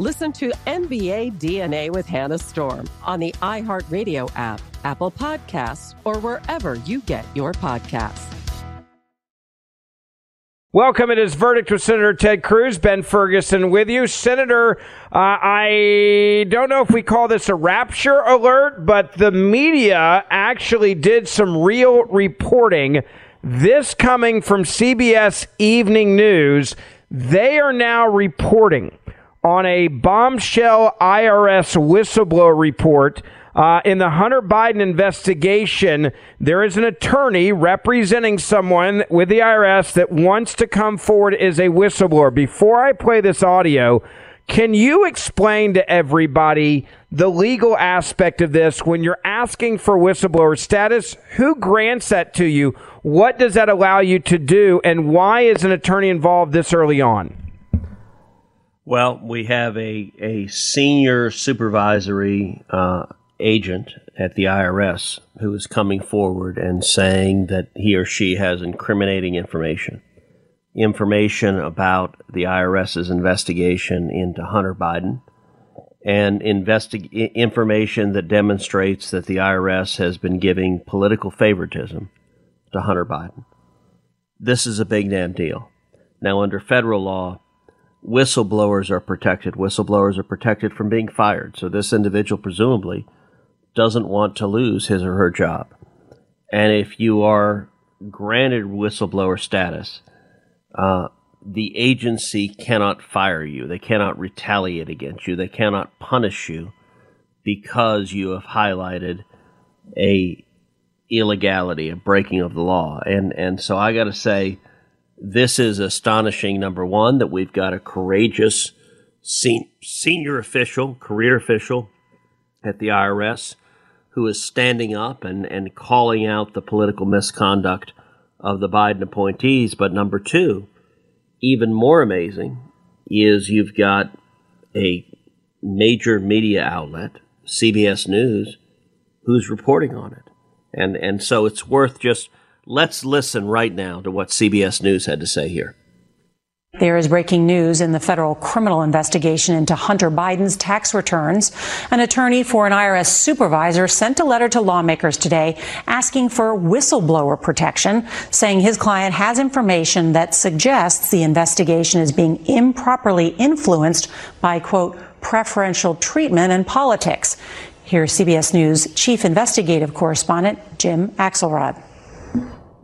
Listen to NBA DNA with Hannah Storm on the iHeartRadio app, Apple Podcasts, or wherever you get your podcasts. Welcome. It is Verdict with Senator Ted Cruz. Ben Ferguson with you. Senator, uh, I don't know if we call this a rapture alert, but the media actually did some real reporting. This coming from CBS Evening News. They are now reporting on a bombshell IRS whistleblower report. Uh, in the Hunter Biden investigation, there is an attorney representing someone with the IRS that wants to come forward as a whistleblower. Before I play this audio, can you explain to everybody the legal aspect of this when you're asking for whistleblower status? Who grants that to you? What does that allow you to do? And why is an attorney involved this early on? Well, we have a, a senior supervisory uh, agent at the IRS who is coming forward and saying that he or she has incriminating information. Information about the IRS's investigation into Hunter Biden and information that demonstrates that the IRS has been giving political favoritism to Hunter Biden. This is a big damn deal. Now, under federal law, whistleblowers are protected. Whistleblowers are protected from being fired. So this individual presumably doesn't want to lose his or her job. And if you are granted whistleblower status, uh, the agency cannot fire you. They cannot retaliate against you. They cannot punish you because you have highlighted a illegality, a breaking of the law. And and so I got to say this is astonishing, number one, that we've got a courageous sen- senior official, career official at the IRS who is standing up and, and calling out the political misconduct of the Biden appointees. But number two, even more amazing, is you've got a major media outlet, CBS News, who's reporting on it. And, and so it's worth just Let's listen right now to what CBS News had to say here. There is breaking news in the federal criminal investigation into Hunter Biden's tax returns. An attorney for an IRS supervisor sent a letter to lawmakers today asking for whistleblower protection, saying his client has information that suggests the investigation is being improperly influenced by, quote, preferential treatment and politics. Here's CBS News chief investigative correspondent Jim Axelrod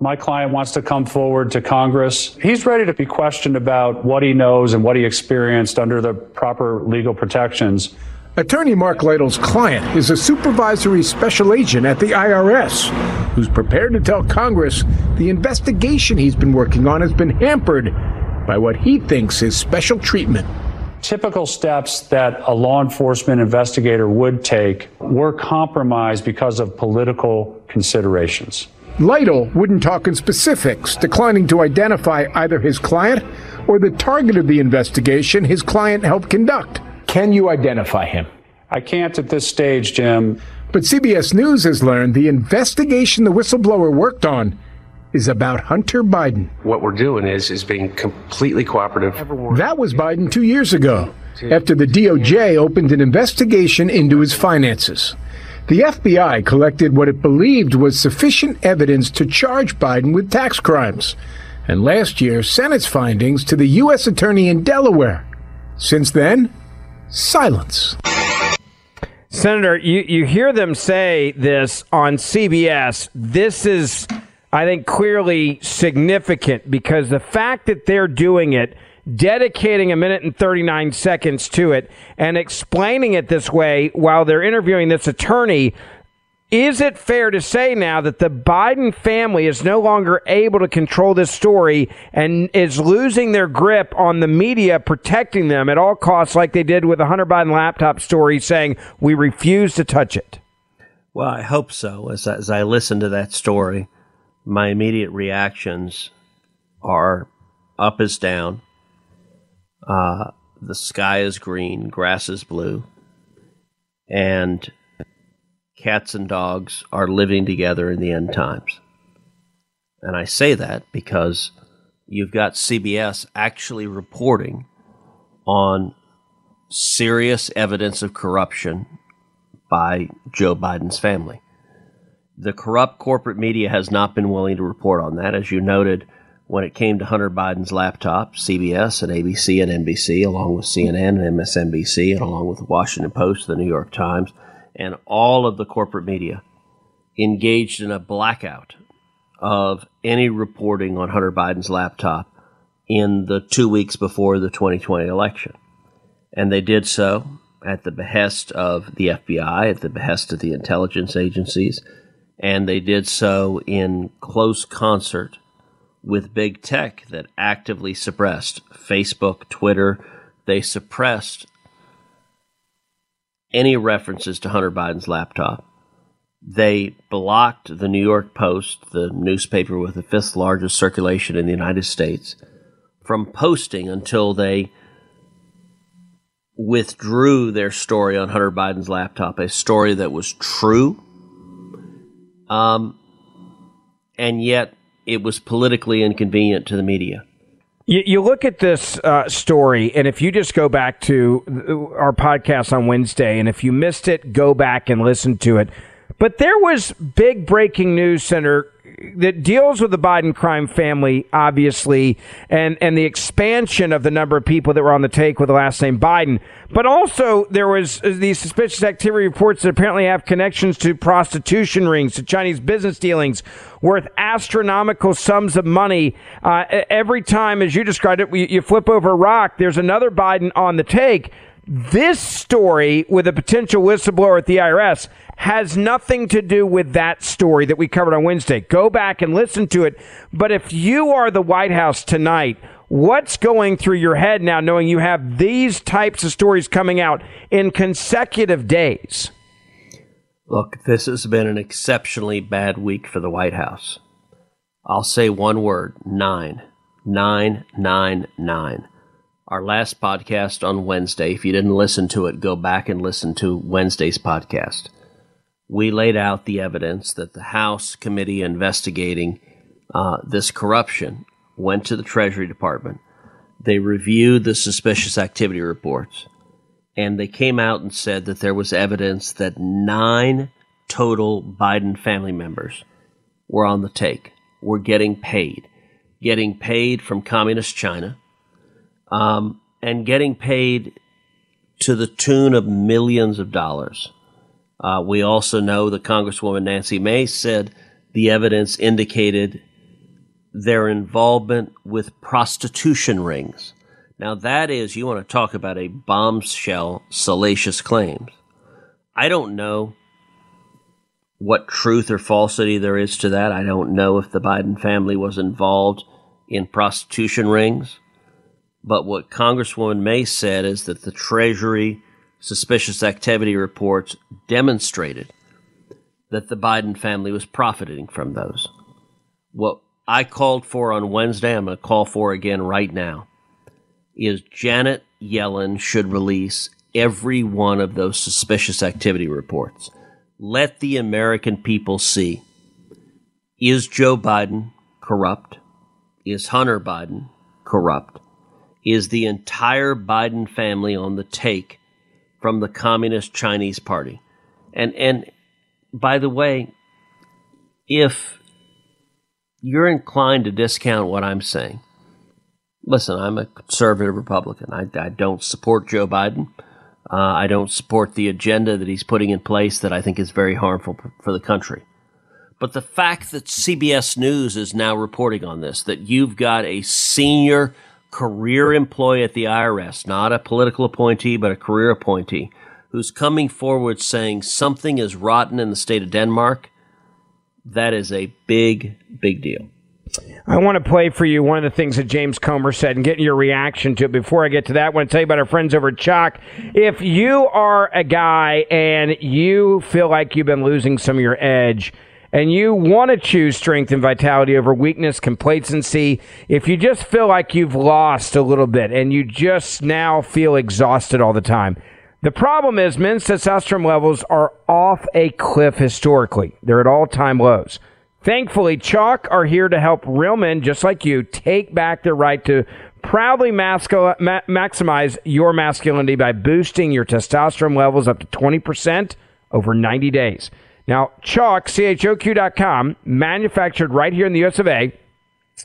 my client wants to come forward to Congress. He's ready to be questioned about what he knows and what he experienced under the proper legal protections. Attorney Mark Lytle's client is a supervisory special agent at the IRS who's prepared to tell Congress the investigation he's been working on has been hampered by what he thinks is special treatment. Typical steps that a law enforcement investigator would take were compromised because of political considerations. Lytle wouldn't talk in specifics, declining to identify either his client or the target of the investigation his client helped conduct. Can you identify him? I can't at this stage, Jim. But CBS News has learned the investigation the whistleblower worked on is about Hunter Biden. What we're doing is is being completely cooperative. That was Biden 2 years ago after the DOJ opened an investigation into his finances. The FBI collected what it believed was sufficient evidence to charge Biden with tax crimes. and last year sent its findings to the U.S. Attorney in Delaware. Since then, silence. Senator, you, you hear them say this on CBS. This is, I think, clearly significant because the fact that they're doing it, dedicating a minute and 39 seconds to it, and explaining it this way while they're interviewing this attorney is it fair to say now that the Biden family is no longer able to control this story and is losing their grip on the media protecting them at all costs, like they did with the Hunter Biden laptop story, saying, we refuse to touch it? Well, I hope so. As, as I listen to that story, my immediate reactions are up is down, uh, the sky is green, grass is blue, and cats and dogs are living together in the end times. And I say that because you've got CBS actually reporting on serious evidence of corruption by Joe Biden's family. The corrupt corporate media has not been willing to report on that. As you noted, when it came to Hunter Biden's laptop, CBS and ABC and NBC, along with CNN and MSNBC, and along with the Washington Post, the New York Times, and all of the corporate media engaged in a blackout of any reporting on Hunter Biden's laptop in the two weeks before the 2020 election. And they did so at the behest of the FBI, at the behest of the intelligence agencies, and they did so in close concert with big tech that actively suppressed Facebook, Twitter. They suppressed any references to Hunter Biden's laptop. They blocked the New York Post, the newspaper with the fifth largest circulation in the United States, from posting until they withdrew their story on Hunter Biden's laptop, a story that was true, um, and yet it was politically inconvenient to the media. You, you look at this uh, story, and if you just go back to our podcast on Wednesday, and if you missed it, go back and listen to it. But there was big breaking news, Senator, that deals with the Biden crime family, obviously, and, and the expansion of the number of people that were on the take with the last name Biden. But also, there was uh, these suspicious activity reports that apparently have connections to prostitution rings, to Chinese business dealings worth astronomical sums of money. Uh, every time, as you described it, you flip over a rock, there's another Biden on the take. This story with a potential whistleblower at the IRS has nothing to do with that story that we covered on Wednesday. Go back and listen to it. But if you are the White House tonight, what's going through your head now knowing you have these types of stories coming out in consecutive days? Look, this has been an exceptionally bad week for the White House. I'll say one word nine. Nine, nine, nine. Our last podcast on Wednesday, if you didn't listen to it, go back and listen to Wednesday's podcast we laid out the evidence that the House committee investigating uh, this corruption went to the Treasury Department. They reviewed the suspicious activity reports, and they came out and said that there was evidence that nine total Biden family members were on the take, were getting paid, getting paid from Communist China, um, and getting paid to the tune of millions of dollars. Uh, we also know that Congresswoman Nancy Mace said the evidence indicated their involvement with prostitution rings. Now, that is, you want to talk about a bombshell, salacious claims. I don't know what truth or falsity there is to that. I don't know if the Biden family was involved in prostitution rings. But what Congresswoman Mace said is that the Treasury suspicious activity reports demonstrated that the Biden family was profiting from those. What I called for on Wednesday, I'm going to call for again right now, is Janet Yellen should release every one of those suspicious activity reports. Let the American people see is Joe Biden corrupt? Is Hunter Biden corrupt? Is the entire Biden family on the take from the Communist Chinese Party. And and by the way, if you're inclined to discount what I'm saying. Listen, I'm a conservative Republican. I, I don't support Joe Biden. Uh, I don't support the agenda that he's putting in place that I think is very harmful for the country. But the fact that CBS News is now reporting on this, that you've got a senior career employee at the IRS, not a political appointee, but a career appointee, who's coming forward saying something is rotten in the state of Denmark, that is a big, big deal. I want to play for you one of the things that James Comer said and get your reaction to it. Before I get to that, I want to tell you about our friends over at Choq. If you are a guy and you feel like you've been losing some of your edge, and you want to choose strength and vitality over weakness, complacency, if you just feel like you've lost a little bit and you just now feel exhausted all the time, the problem is men's testosterone levels are off a cliff historically. They're at all time lows. Thankfully, Choq are here to help real men just like you take back their right to proudly mascul- ma- maximize your masculinity by boosting your testosterone levels up to 20% over 90 days. Now, Choq, C-H-O-Q.com, manufactured right here in the US of A.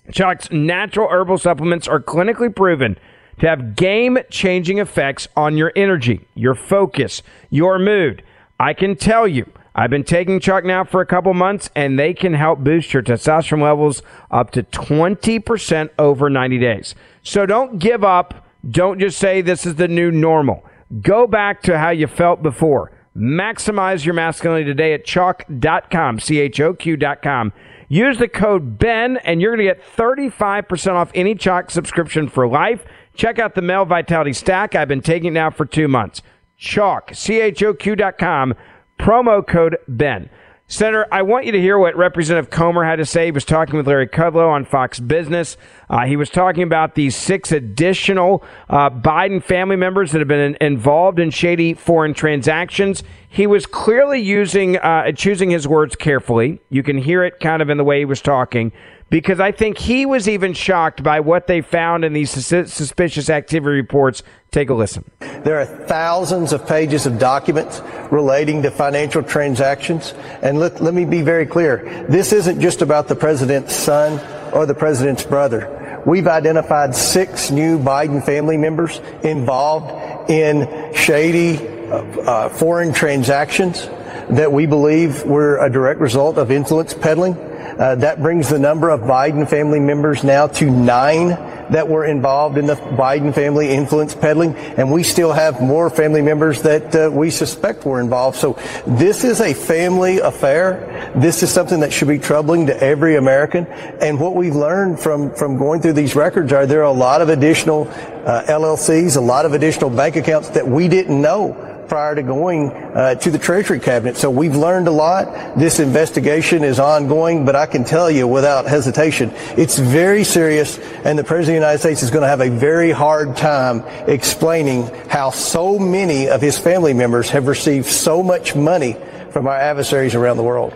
Choq's natural herbal supplements are clinically proven to have game changing effects on your energy, your focus, your mood. I can tell you, I've been taking Choq now for a couple months, and they can help boost your testosterone levels up to 20% over 90 days. So don't give up. Don't just say this is the new normal. Go back to how you felt before. Maximize your masculinity today at Choq.com, C H O Q.com. Use the code BEN, and you're going to get 35% off any Choq subscription for life. Check out the Male Vitality Stack. I've been taking it now for two months. Chalk. Choq, C-H-O-Q.com, promo code BEN. Senator, I want you to hear what Representative Comer had to say. He was talking with Larry Kudlow on Fox Business. Uh, he was talking about these six additional uh, Biden family members that have been in, involved in shady foreign transactions. He was clearly using, uh, choosing his words carefully. You can hear it kind of in the way he was talking because I think he was even shocked by what they found in these sus- suspicious activity reports. Take a listen. There are thousands of pages of documents relating to financial transactions. And let, let me be very clear. This isn't just about the president's son or the president's brother. We've identified six new Biden family members involved in shady uh, foreign transactions that we believe were a direct result of influence peddling uh, that brings the number of Biden family members now to nine that were involved in the Biden family influence peddling, and we still have more family members that uh, we suspect were involved. So this is a family affair. This is something that should be troubling to every American. And what we've learned from from going through these records are there are a lot of additional uh, LLCs, a lot of additional bank accounts that we didn't know prior to going uh, to the Treasury Cabinet. So we've learned a lot. This investigation is ongoing, but I can tell you without hesitation, it's very serious, and the President of the United States is going to have a very hard time explaining how so many of his family members have received so much money from our adversaries around the world.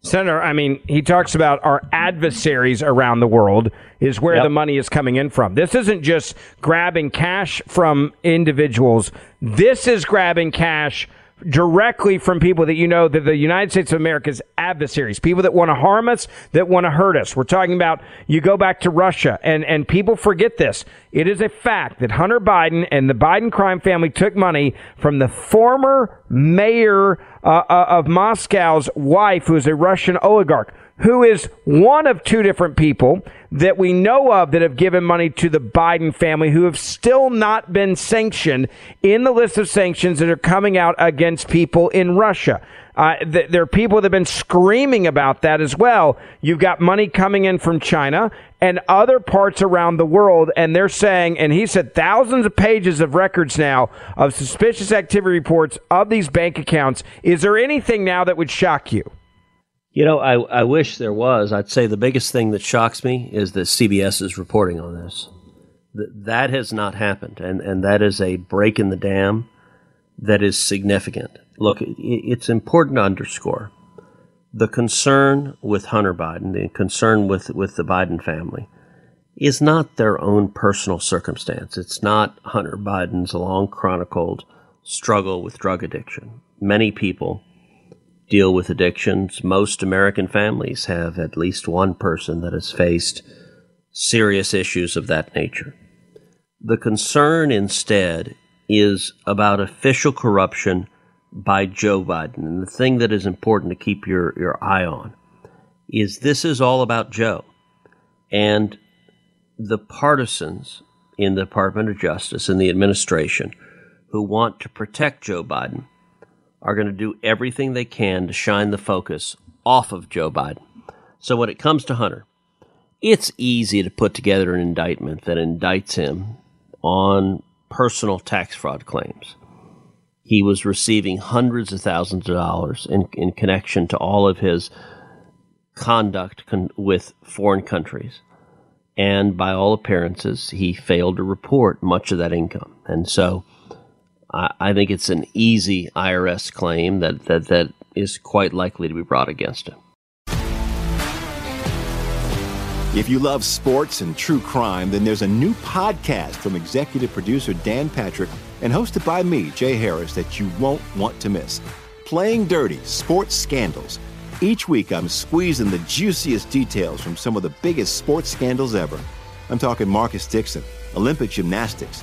Senator, I mean, he talks about our adversaries around the world is where yep. the money is coming in from. This isn't just grabbing cash from individuals. This is grabbing cash directly from people that you know that the United States of America's adversaries, people that want to harm us, that want to hurt us. We're talking about you go back to Russia and, and people forget this. It is a fact that Hunter Biden and the Biden crime family took money from the former mayor uh, uh of Moscow's wife, who is a Russian oligarch who is one of two different people that we know of that have given money to the Biden family who have still not been sanctioned in the list of sanctions that are coming out against people in Russia. Uh, th- there are people that have been screaming about that as well. You've got money coming in from China and other parts around the world, and they're saying, and he said thousands of pages of records now of suspicious activity reports of these bank accounts. Is there anything now that would shock you? You know, I, I wish there was. I'd say the biggest thing that shocks me is that CBS is reporting on this. That, that has not happened, and, and that is a break in the dam that is significant. Look, it, it's important to underscore the concern with Hunter Biden, the concern with, with the Biden family, is not their own personal circumstance. It's not Hunter Biden's long chronicled struggle with drug addiction. Many people deal with addictions. Most American families have at least one person that has faced serious issues of that nature. The concern instead is about official corruption by Joe Biden. And the thing that is important to keep your, your eye on is this is all about Joe. And the partisans in the Department of Justice and the administration who want to protect Joe Biden are going to do everything they can to shine the focus off of Joe Biden. So when it comes to Hunter, it's easy to put together an indictment that indicts him on personal tax fraud claims. He was receiving hundreds of thousands of dollars in, in connection to all of his conduct con- with foreign countries. And by all appearances, he failed to report much of that income. And so I, I think it's an easy IRS claim that, that, that is quite likely to be brought against him. If you love sports and true crime, then there's a new podcast from executive producer Dan Patrick and hosted by me, Jay Harris, that you won't want to miss. Playing Dirty Sports Scandals. Each week, I'm squeezing the juiciest details from some of the biggest sports scandals ever. I'm talking Marcus Dixon, Olympic gymnastics,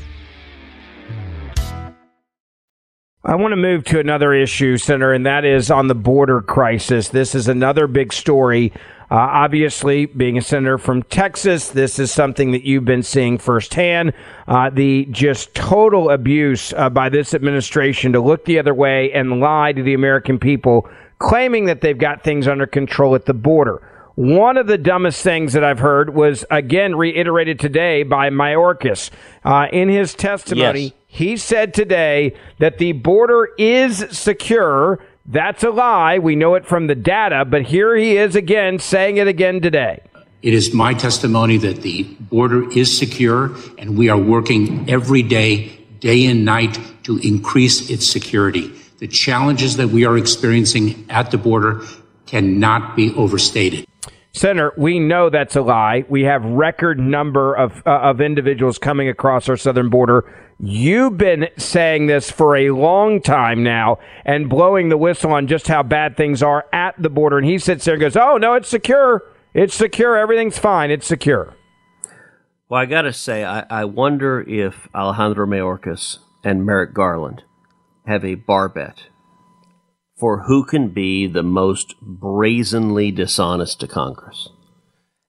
I want to move to another issue, Senator, and that is on the border crisis. This is another big story. Uh, obviously, being a senator from Texas, this is something that you've been seeing firsthand. Uh, the just total abuse uh, by this administration to look the other way and lie to the American people, claiming that they've got things under control at the border. One of the dumbest things that I've heard was again reiterated today by Mayorkas uh, in his testimony. Yes. He said today that the border is secure. That's a lie. We know it from the data, but here he is again saying it again today. It is my testimony that the border is secure, and we are working every day, day and night, to increase its security. The challenges that we are experiencing at the border cannot be overstated. Senator, we know that's a lie. We have record number of uh, of individuals coming across our southern border. You've been saying this for a long time now and blowing the whistle on just how bad things are at the border. And he sits there and goes, "Oh no, it's secure. It's secure. Everything's fine. It's secure." Well, I got to say, I, I wonder if Alejandro Mayorkas and Merrick Garland have a bar bet for who can be the most brazenly dishonest to Congress.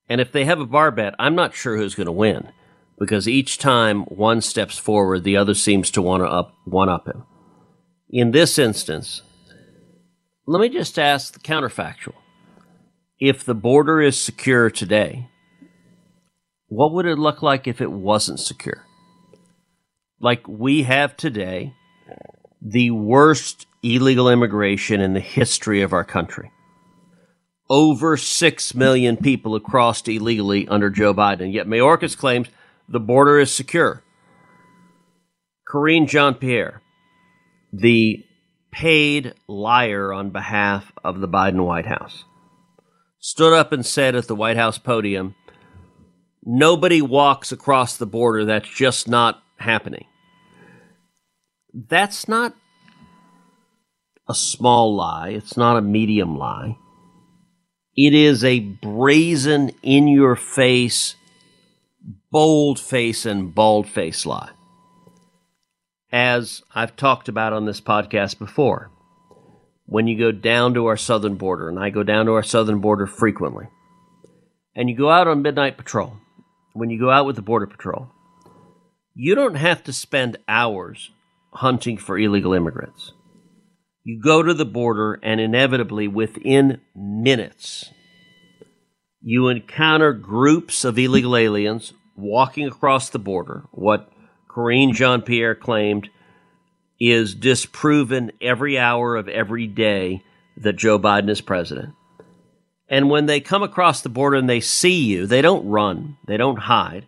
And if they have a bar bet, I'm not sure who's going to win because each time one steps forward, the other seems to want to up one up him. In this instance, let me just ask the counterfactual. If the border is secure today, what would it look like if it wasn't secure? Like we have today, the worst illegal immigration in the history of our country. Over 6 million people have crossed illegally under Joe Biden, yet Mayorkas claims the border is secure. Karine Jean Pierre, the paid liar on behalf of the Biden White House, stood up and said at the White House podium, Nobody walks across the border. That's just not happening. That's not a small lie. It's not a medium lie. It is a brazen, in your face, bold face, and bald face lie. As I've talked about on this podcast before, when you go down to our southern border, and I go down to our southern border frequently, and you go out on midnight patrol, when you go out with the Border Patrol, you don't have to spend hours hunting for illegal immigrants. You go to the border, and inevitably, within minutes, you encounter groups of illegal aliens walking across the border. What Karine Jean Pierre claimed is disproven every hour of every day that Joe Biden is president. And when they come across the border and they see you, they don't run, they don't hide.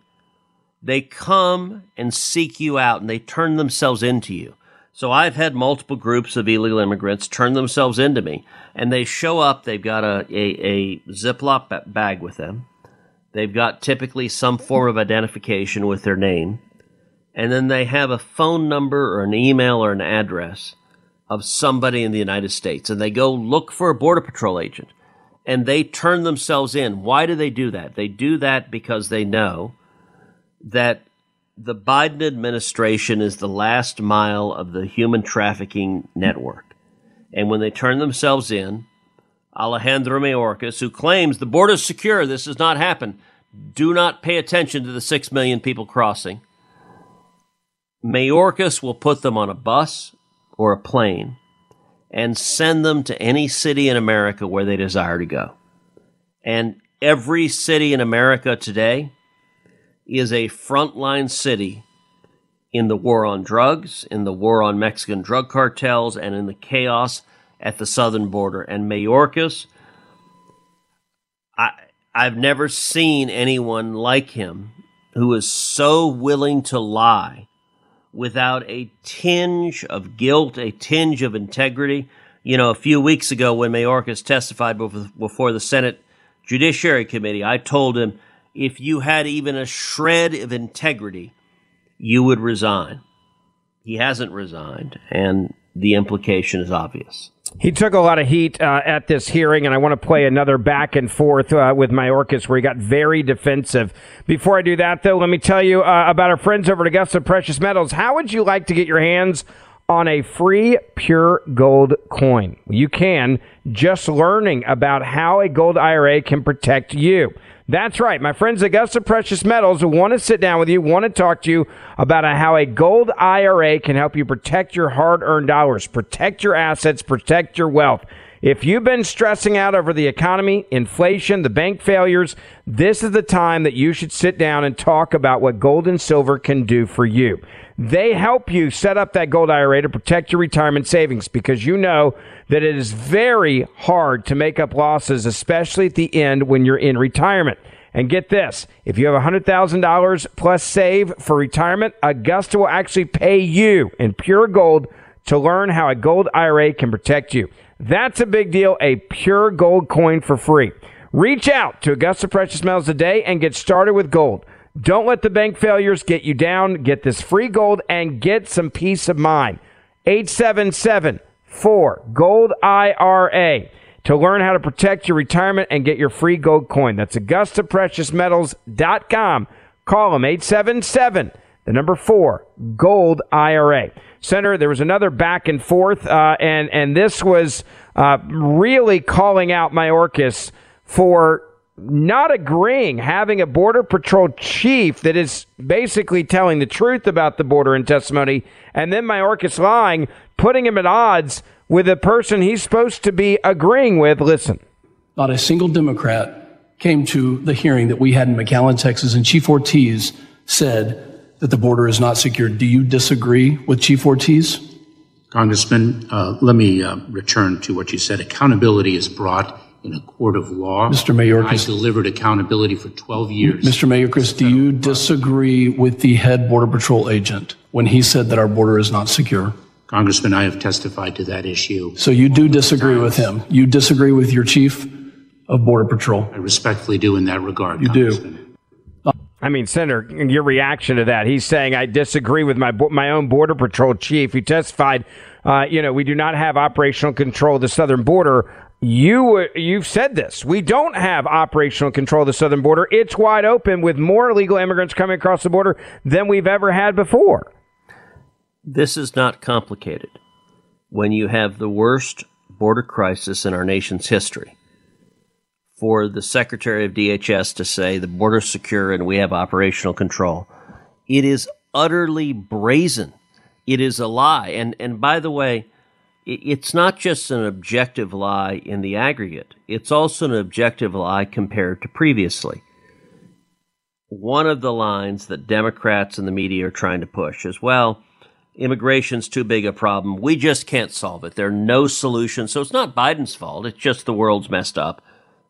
They come and seek you out and they turn themselves into you. So I've had multiple groups of illegal immigrants turn themselves into me, and they show up. They've got a, a, a Ziploc bag with them. They've got typically some form of identification with their name, and then they have a phone number or an email or an address of somebody in the United States, and they go look for a Border Patrol agent, and they turn themselves in. Why do they do that? They do that because they know that the Biden administration is the last mile of the human trafficking network. And when they turn themselves in, Alejandro Mayorkas, who claims the border is secure, this has not happened, do not pay attention to the six million people crossing. Mayorkas will put them on a bus or a plane and send them to any city in America where they desire to go. And every city in America today is a frontline city in the war on drugs, in the war on Mexican drug cartels, and in the chaos at the southern border. And Mayorkas, I, I've never seen anyone like him who is so willing to lie without a tinge of guilt, a tinge of integrity. You know, a few weeks ago when Mayorkas testified before the Senate Judiciary Committee, I told him if you had even a shred of integrity, you would resign. He hasn't resigned, and the implication is obvious. He took a lot of heat uh, at this hearing, and I want to play another back and forth uh, with Mayorkas where he got very defensive. Before I do that, though, let me tell you uh, about our friends over at Augusta Precious Metals. How would you like to get your hands on a free pure gold coin? You can just learning about how a gold IRA can protect you. That's right. My friends Augusta Precious Metals want to sit down with you, want to talk to you about how a gold IRA can help you protect your hard earned dollars, protect your assets, protect your wealth. If you've been stressing out over the economy, inflation, the bank failures, this is the time that you should sit down and talk about what gold and silver can do for you. They help you set up that gold IRA to protect your retirement savings because you know that it is very hard to make up losses, especially at the end when you're in retirement. And get this if you have $100,000 plus save for retirement, Augusta will actually pay you in pure gold to learn how a gold IRA can protect you. That's a big deal, a pure gold coin for free. Reach out to Augusta Precious Metals today and get started with gold. Don't let the bank failures get you down. Get this free gold and get some peace of mind. 877 4 Gold IRA to learn how to protect your retirement and get your free gold coin. That's AugustaPreciousMetals.com. Call them 877 the number 4 Gold IRA. Senator, there was another back and forth, uh, and and this was uh, really calling out Mayorkas for not agreeing, having a Border Patrol chief that is basically telling the truth about the border in testimony, and then Mayorkas lying, putting him at odds with a person he's supposed to be agreeing with. Listen. Not a single Democrat came to the hearing that we had in McAllen, Texas, and Chief Ortiz said that the border is not secure. Do you disagree with Chief Ortiz? Congressman, uh, let me uh, return to what you said. Accountability is brought in a court of law. Mr. Mayorkas. I delivered accountability for 12 years. Mr. Mayorkas, do you disagree with the head Border Patrol agent when he said that our border is not secure? Congressman, I have testified to that issue. So you do disagree with him? You disagree with your chief of Border Patrol? I respectfully do in that regard. You do? I mean, Senator, your reaction to that? He's saying I disagree with my my own border patrol chief. He testified, uh, you know, we do not have operational control of the southern border. You you've said this. We don't have operational control of the southern border. It's wide open with more illegal immigrants coming across the border than we've ever had before. This is not complicated. When you have the worst border crisis in our nation's history, for the Secretary of DHS to say the border's secure and we have operational control. It is utterly brazen. It is a lie. And and by the way, it's not just an objective lie in the aggregate. It's also an objective lie compared to previously. One of the lines that Democrats and the media are trying to push is well, immigration's too big a problem. We just can't solve it. There are no solutions. So it's not Biden's fault. It's just the world's messed up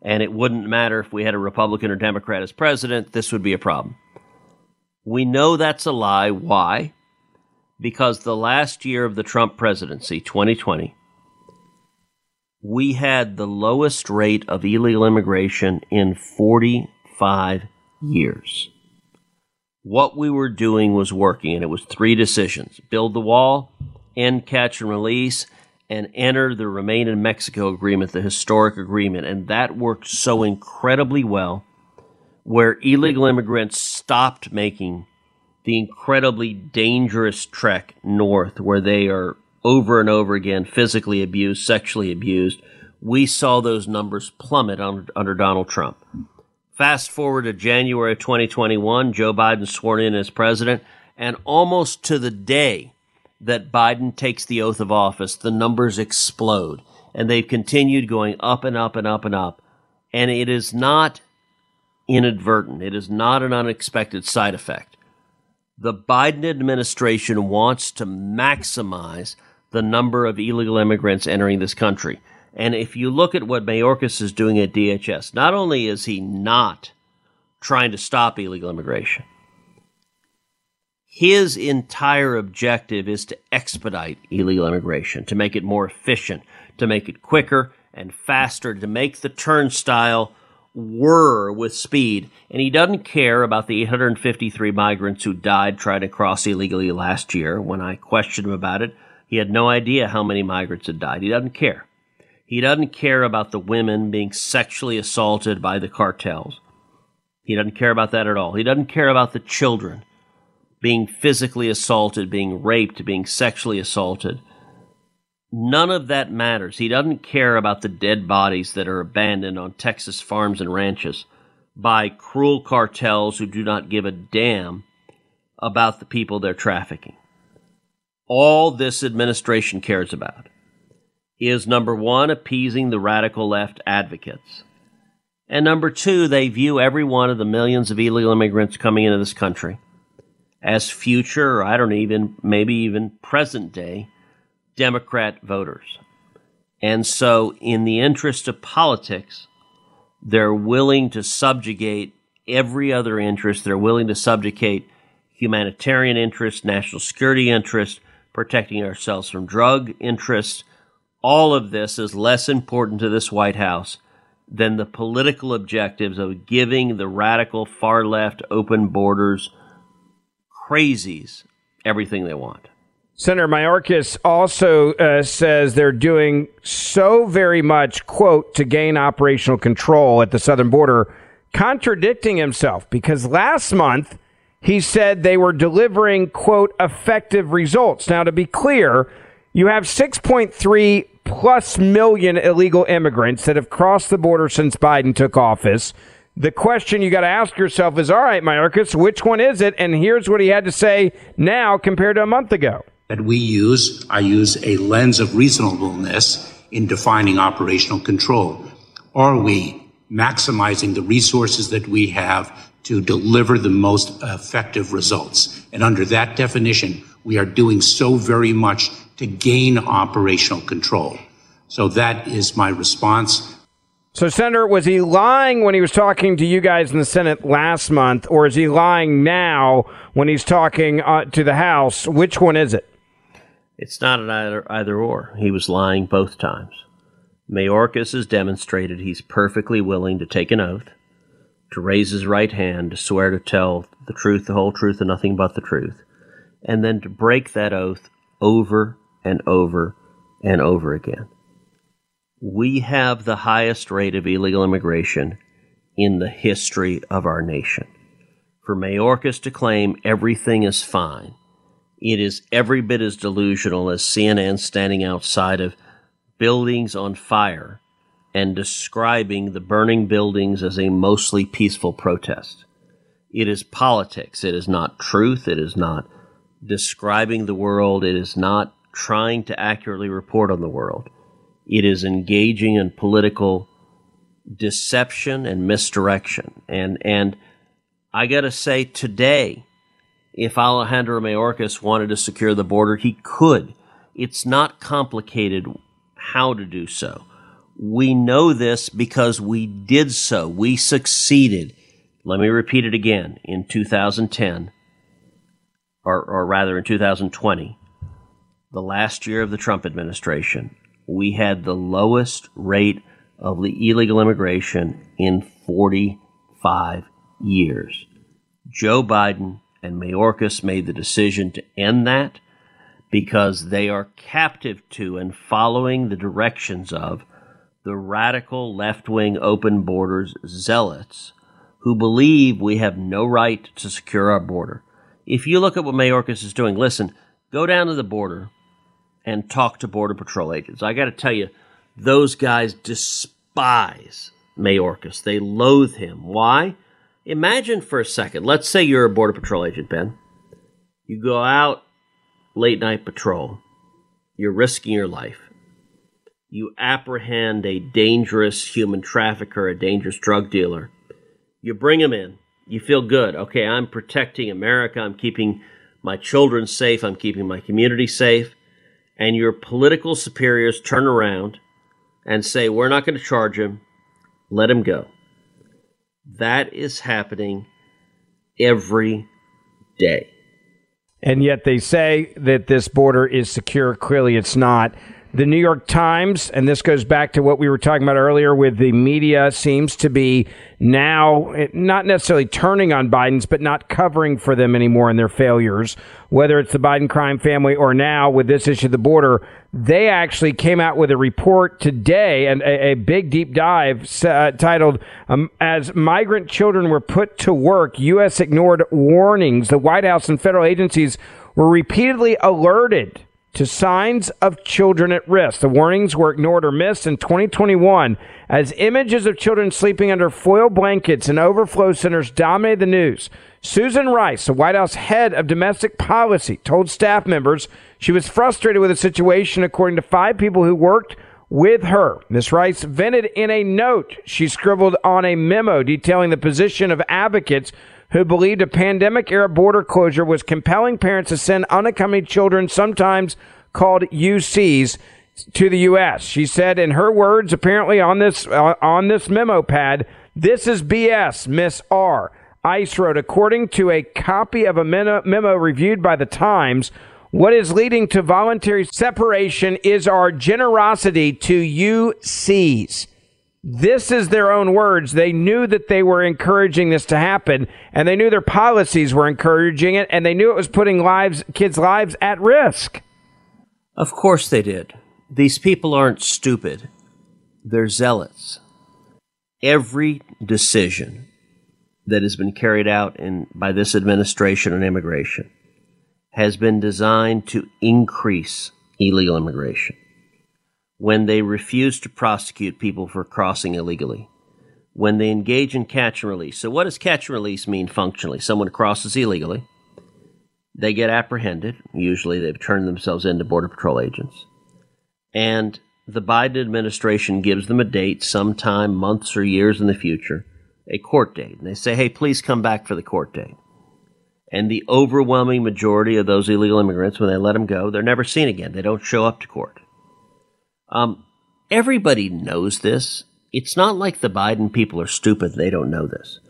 and it wouldn't matter if we had a Republican or Democrat as president, this would be a problem. We know that's a lie. Why? Because the last year of the Trump presidency, 2020, we had the lowest rate of illegal immigration in 45 years. What we were doing was working, and it was three decisions build the wall, end catch and release, and enter the Remain in Mexico agreement, the historic agreement. And that worked so incredibly well, where illegal immigrants stopped making the incredibly dangerous trek north, where they are over and over again physically abused, sexually abused. We saw those numbers plummet under, under Donald Trump. Fast forward to January of 2021, Joe Biden sworn in as president, and almost to the day, that Biden takes the oath of office, the numbers explode. And they've continued going up and up and up and up. And it is not inadvertent, it is not an unexpected side effect. The Biden administration wants to maximize the number of illegal immigrants entering this country. And if you look at what Mayorkas is doing at DHS, not only is he not trying to stop illegal immigration, his entire objective is to expedite illegal immigration, to make it more efficient, to make it quicker and faster, to make the turnstile whir with speed. And he doesn't care about the 853 migrants who died trying to cross illegally last year. When I questioned him about it, he had no idea how many migrants had died. He doesn't care. He doesn't care about the women being sexually assaulted by the cartels. He doesn't care about that at all. He doesn't care about the children being physically assaulted, being raped, being sexually assaulted. None of that matters. He doesn't care about the dead bodies that are abandoned on Texas farms and ranches by cruel cartels who do not give a damn about the people they're trafficking. All this administration cares about is number one, appeasing the radical left advocates. And number two, they view every one of the millions of illegal immigrants coming into this country as future, or I don't even, maybe even present day Democrat voters. And so, in the interest of politics, they're willing to subjugate every other interest. They're willing to subjugate humanitarian interests, national security interests, protecting ourselves from drug interests. All of this is less important to this White House than the political objectives of giving the radical far left open borders crazies everything they want. Senator Mayorkas also uh, says they're doing so very much, quote, to gain operational control at the southern border, contradicting himself because last month he said they were delivering, quote, effective results. Now, to be clear, you have 6.3 plus million illegal immigrants that have crossed the border since Biden took office the question you got to ask yourself is all right, Mayorkas, which one is it? And here's what he had to say now compared to a month ago. That we use, I use a lens of reasonableness in defining operational control. Are we maximizing the resources that we have to deliver the most effective results? And under that definition, we are doing so very much to gain operational control. So that is my response. So, Senator, was he lying when he was talking to you guys in the Senate last month, or is he lying now when he's talking uh, to the House? Which one is it? It's not an either either or. He was lying both times. Mayorkas has demonstrated he's perfectly willing to take an oath, to raise his right hand to swear to tell the truth, the whole truth, and nothing but the truth, and then to break that oath over and over and over again. We have the highest rate of illegal immigration in the history of our nation. For Mayorkas to claim everything is fine, it is every bit as delusional as CNN standing outside of buildings on fire and describing the burning buildings as a mostly peaceful protest. It is politics. It is not truth. It is not describing the world. It is not trying to accurately report on the world. It is engaging in political deception and misdirection. And and I got to say today, if Alejandro Mayorkas wanted to secure the border, he could. It's not complicated how to do so. We know this because we did so. We succeeded. Let me repeat it again. In 2010, or, or rather in 2020, the last year of the Trump administration, we had the lowest rate of illegal immigration in 45 years. Joe Biden and Mayorkas made the decision to end that because they are captive to and following the directions of the radical left wing open borders zealots who believe we have no right to secure our border. If you look at what Mayorkas is doing, listen, go down to the border and talk to Border Patrol agents. I got to tell you, those guys despise Mayorkas. They loathe him. Why? Imagine for a second, let's say you're a Border Patrol agent, Ben. You go out late night patrol, you're risking your life. You apprehend a dangerous human trafficker, a dangerous drug dealer. You bring him in. You feel good. Okay, I'm protecting America. I'm keeping my children safe. I'm keeping my community safe. And your political superiors turn around and say, We're not going to charge him. Let him go. That is happening every day. And yet they say that this border is secure. Clearly, it's not. The New York Times, and this goes back to what we were talking about earlier with the media, seems to be now not necessarily turning on Biden's, but not covering for them anymore in their failures. Whether it's the Biden crime family or now with this issue of the border, they actually came out with a report today and a, a big deep dive uh, titled um, As Migrant Children Were Put to Work, U.S. Ignored Warnings. The White House and federal agencies were repeatedly alerted to signs of children at risk. The warnings were ignored or missed in 2021 as images of children sleeping under foil blankets in overflow centers dominated the news. Susan Rice, the White House head of domestic policy, told staff members she was frustrated with the situation, according to five people who worked with her. Ms. Rice vented in a note she scribbled on a memo detailing the position of advocates who believed a pandemic era border closure was compelling parents to send unaccompanied children, sometimes called UCs, to the U.S. She said, in her words, apparently on this uh, on this memo pad, "This is BS." Miss R. Ice wrote, according to a copy of a memo reviewed by the Times. What is leading to voluntary separation is our generosity to UCs. This is their own words. They knew that they were encouraging this to happen, and they knew their policies were encouraging it, and they knew it was putting lives, kids' lives at risk. Of course they did. These people aren't stupid. They're zealots. Every decision that has been carried out in, by this administration on immigration has been designed to increase illegal immigration when they refuse to prosecute people for crossing illegally, when they engage in catch and release. So, what does catch and release mean functionally? Someone crosses illegally, they get apprehended. Usually, they've turned themselves into Border Patrol agents. And the Biden administration gives them a date, sometime months or years in the future, a court date. And they say, hey, please come back for the court date. And the overwhelming majority of those illegal immigrants, when they let them go, they're never seen again. They don't show up to court. Um, everybody knows this. It's not like the Biden people are stupid, they don't know this.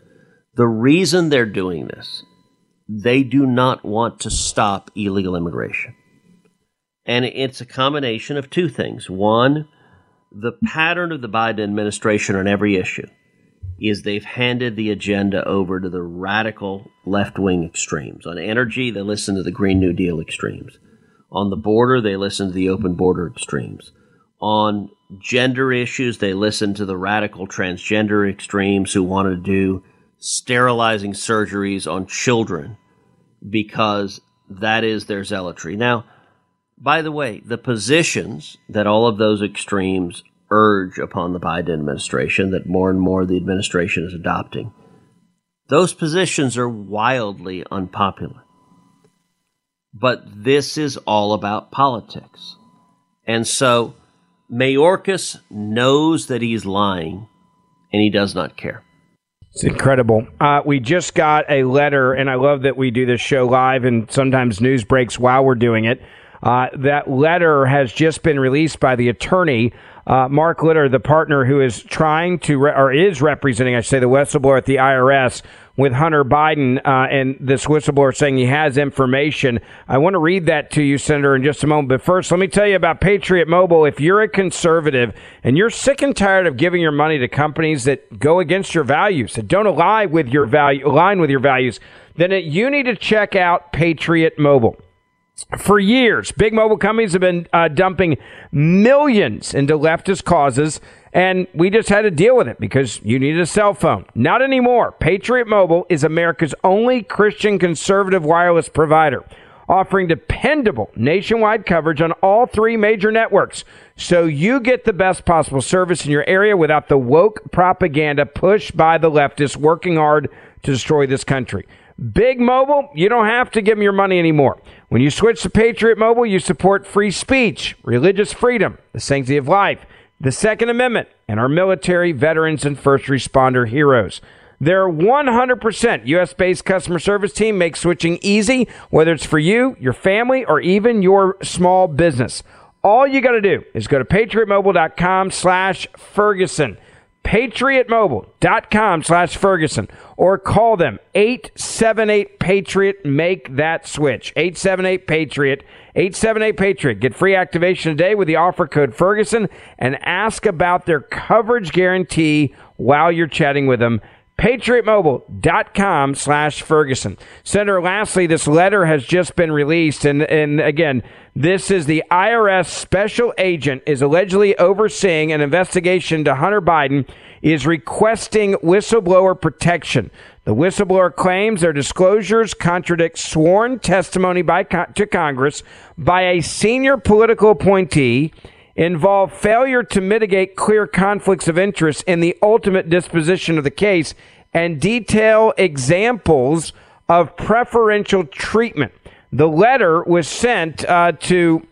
The reason they're doing this, they do not want to stop illegal immigration. And it's a combination of two things. One, the pattern of the Biden administration on every issue is they've handed the agenda over to the radical left wing extremes. On energy, they listen to the Green New Deal extremes. On the border, they listen to the open border extremes. On gender issues, they listen to the radical transgender extremes who want to do sterilizing surgeries on children because that is their zealotry. Now, by the way, the positions that all of those extremes urge upon the Biden administration, that more and more the administration is adopting, those positions are wildly unpopular. But this is all about politics. And so Mayorkas knows that he's lying and he does not care. It's incredible. Uh, we just got a letter, and I love that we do this show live, and sometimes news breaks while we're doing it. Uh, that letter has just been released by the attorney, uh, Mark Lytle, the partner who is trying to, re- or is representing, I should say, the whistleblower at the IRS with Hunter Biden uh, and this whistleblower saying he has information. I want to read that to you, Senator, in just a moment. But first, let me tell you about Patriot Mobile. If you're a conservative and you're sick and tired of giving your money to companies that go against your values, that don't align with your value, align with your values, then it, you need to check out Patriot Mobile. For years, big mobile companies have been uh, dumping millions into leftist causes and we just had to deal with it because you needed a cell phone. Not anymore. Patriot Mobile is America's only Christian conservative wireless provider, offering dependable nationwide coverage on all three major networks. So you get the best possible service in your area without the woke propaganda pushed by the leftists working hard to destroy this country. Big Mobile, you don't have to give them your money anymore. When you switch to Patriot Mobile, you support free speech, religious freedom, the sanctity of life the Second Amendment, and our military, veterans, and first responder heroes. Their 100% US based customer service team makes switching easy, whether it's for you, your family, or even your small business. All you got to do is go to patriotmobile.com slash Ferguson patriotmobile.com slash Ferguson or call them 878 Patriot. Make that switch. 878 Patriot. 878 Patriot. Get free activation today with the offer code Ferguson and ask about their coverage guarantee while you're chatting with them patriotmobile.com slash ferguson. Senator lastly this letter has just been released and, and again this is the irs special agent is allegedly overseeing an investigation to hunter biden is requesting whistleblower protection. The whistleblower claims their disclosures contradict sworn testimony by to congress by a senior political appointee involve failure to mitigate clear conflicts of interest in the ultimate disposition of the case and detail examples of preferential treatment. The letter was sent uh, to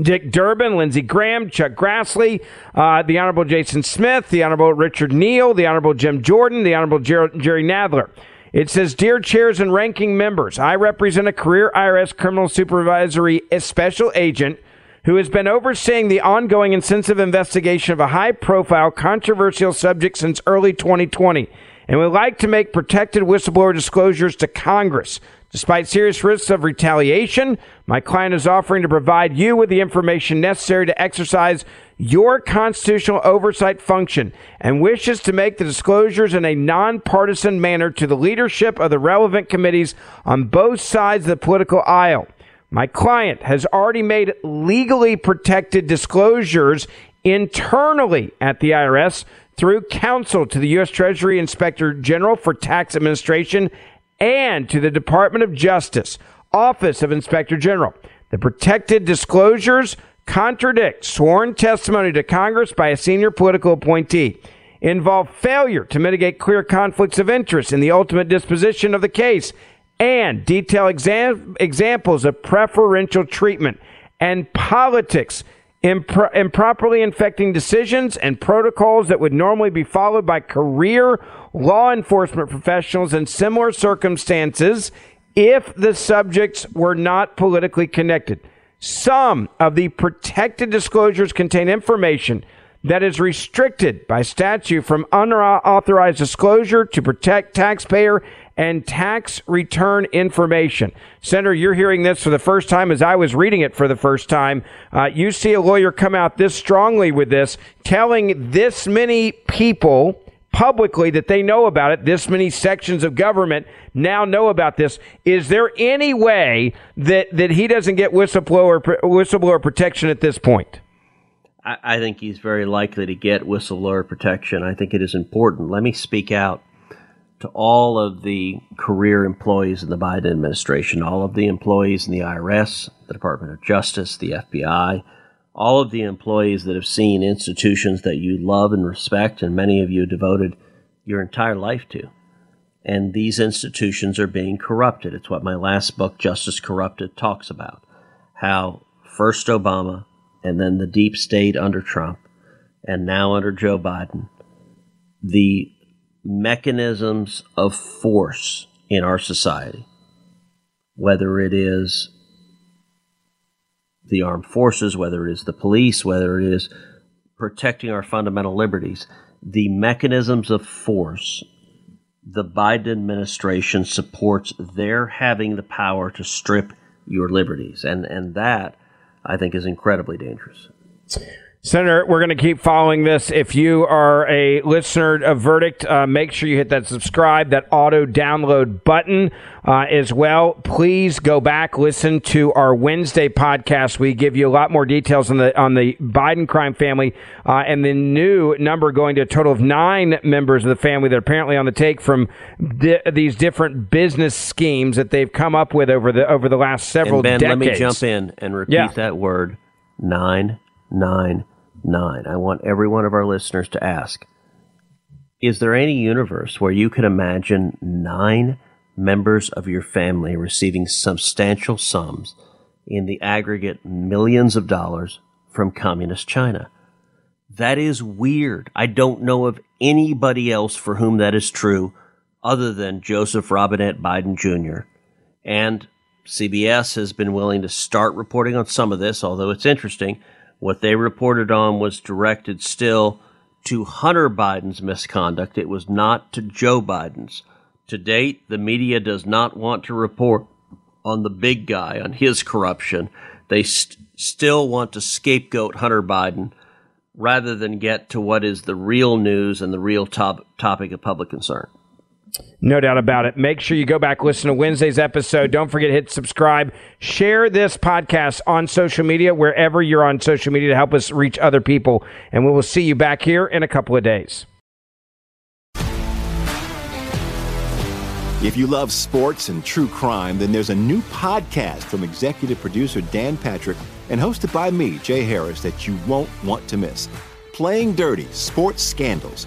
Dick Durbin, Lindsey Graham, Chuck Grassley, uh, the Honorable Jason Smith, the Honorable Richard Neal, the Honorable Jim Jordan, the Honorable Jer- Jerry Nadler. It says, Dear chairs and ranking members, I represent a career IRS criminal supervisory special agent who has been overseeing the ongoing and sensitive investigation of a high profile, controversial subject since early 2020, and would like to make protected whistleblower disclosures to Congress. Despite serious risks of retaliation, my client is offering to provide you with the information necessary to exercise your constitutional oversight function and wishes to make the disclosures in a nonpartisan manner to the leadership of the relevant committees on both sides of the political aisle. My client has already made legally protected disclosures internally at the IRS through counsel to the U.S. Treasury Inspector General for Tax Administration and to the Department of Justice, Office of Inspector General. The protected disclosures contradict sworn testimony to Congress by a senior political appointee, involve failure to mitigate clear conflicts of interest in the ultimate disposition of the case, and detail exam- examples of preferential treatment and politics impro- improperly infecting decisions and protocols that would normally be followed by career law enforcement professionals in similar circumstances if the subjects were not politically connected. Some of the protected disclosures contain information that is restricted by statute from unauthorized disclosure to protect taxpayer and tax return information. Senator, you're hearing this for the first time as I was reading it for the first time. Uh, you see a lawyer come out this strongly with this, telling this many people publicly that they know about it. This many sections of government now know about this. Is there any way that, that he doesn't get whistleblower whistleblower protection at this point? I, I think he's very likely to get whistleblower protection. I think it is important. Let me speak out to all of the career employees in the Biden administration, all of the employees in the IRS, the Department of Justice, the FBI, all of the employees that have seen institutions that you love and respect, and many of you devoted your entire life to. And these institutions are being corrupted. It's what my last book, Justice Corrupted, talks about. How first Obama, and then the deep state under Trump, and now under Joe Biden, the mechanisms of force in our society, whether it is the armed forces, whether it is the police, whether it is protecting our fundamental liberties, the mechanisms of force, the Biden administration supports their having the power to strip your liberties. And, and that, I think, is incredibly dangerous. Senator, we're going to keep following this. If you are a listener of Verdict, uh, make sure you hit that subscribe, that auto download button uh, as well. Please go back, listen to our Wednesday podcast. We give you a lot more details on the on the Biden crime family uh, and the new number going to a total of nine members of the family that are apparently on the take from di- these different business schemes that they've come up with over the over the last several and ben, decades. let me jump in and repeat Yeah. that word nine, nine, nine. I want every one of our listeners to ask Is there any universe where you could imagine nine members of your family receiving substantial sums in the aggregate millions of dollars from communist China? That is weird. I don't know of anybody else for whom that is true other than Joseph Robinette Biden Jr. And CBS has been willing to start reporting on some of this, although it's interesting. What they reported on was directed still to Hunter Biden's misconduct. It was not to Joe Biden's. To date, the media does not want to report on the big guy, on his corruption. They st- still want to scapegoat Hunter Biden rather than get to what is the real news and the real top- topic of public concern. No doubt about it. Make sure you go back, listen to Wednesday's episode. Don't forget to hit subscribe. Share this podcast on social media, wherever you're on social media, to help us reach other people. And we will see you back here in a couple of days. If you love sports and true crime, then there's a new podcast from executive producer Dan Patrick and hosted by me, Jay Harris, that you won't want to miss. Playing Dirty Sports Scandals.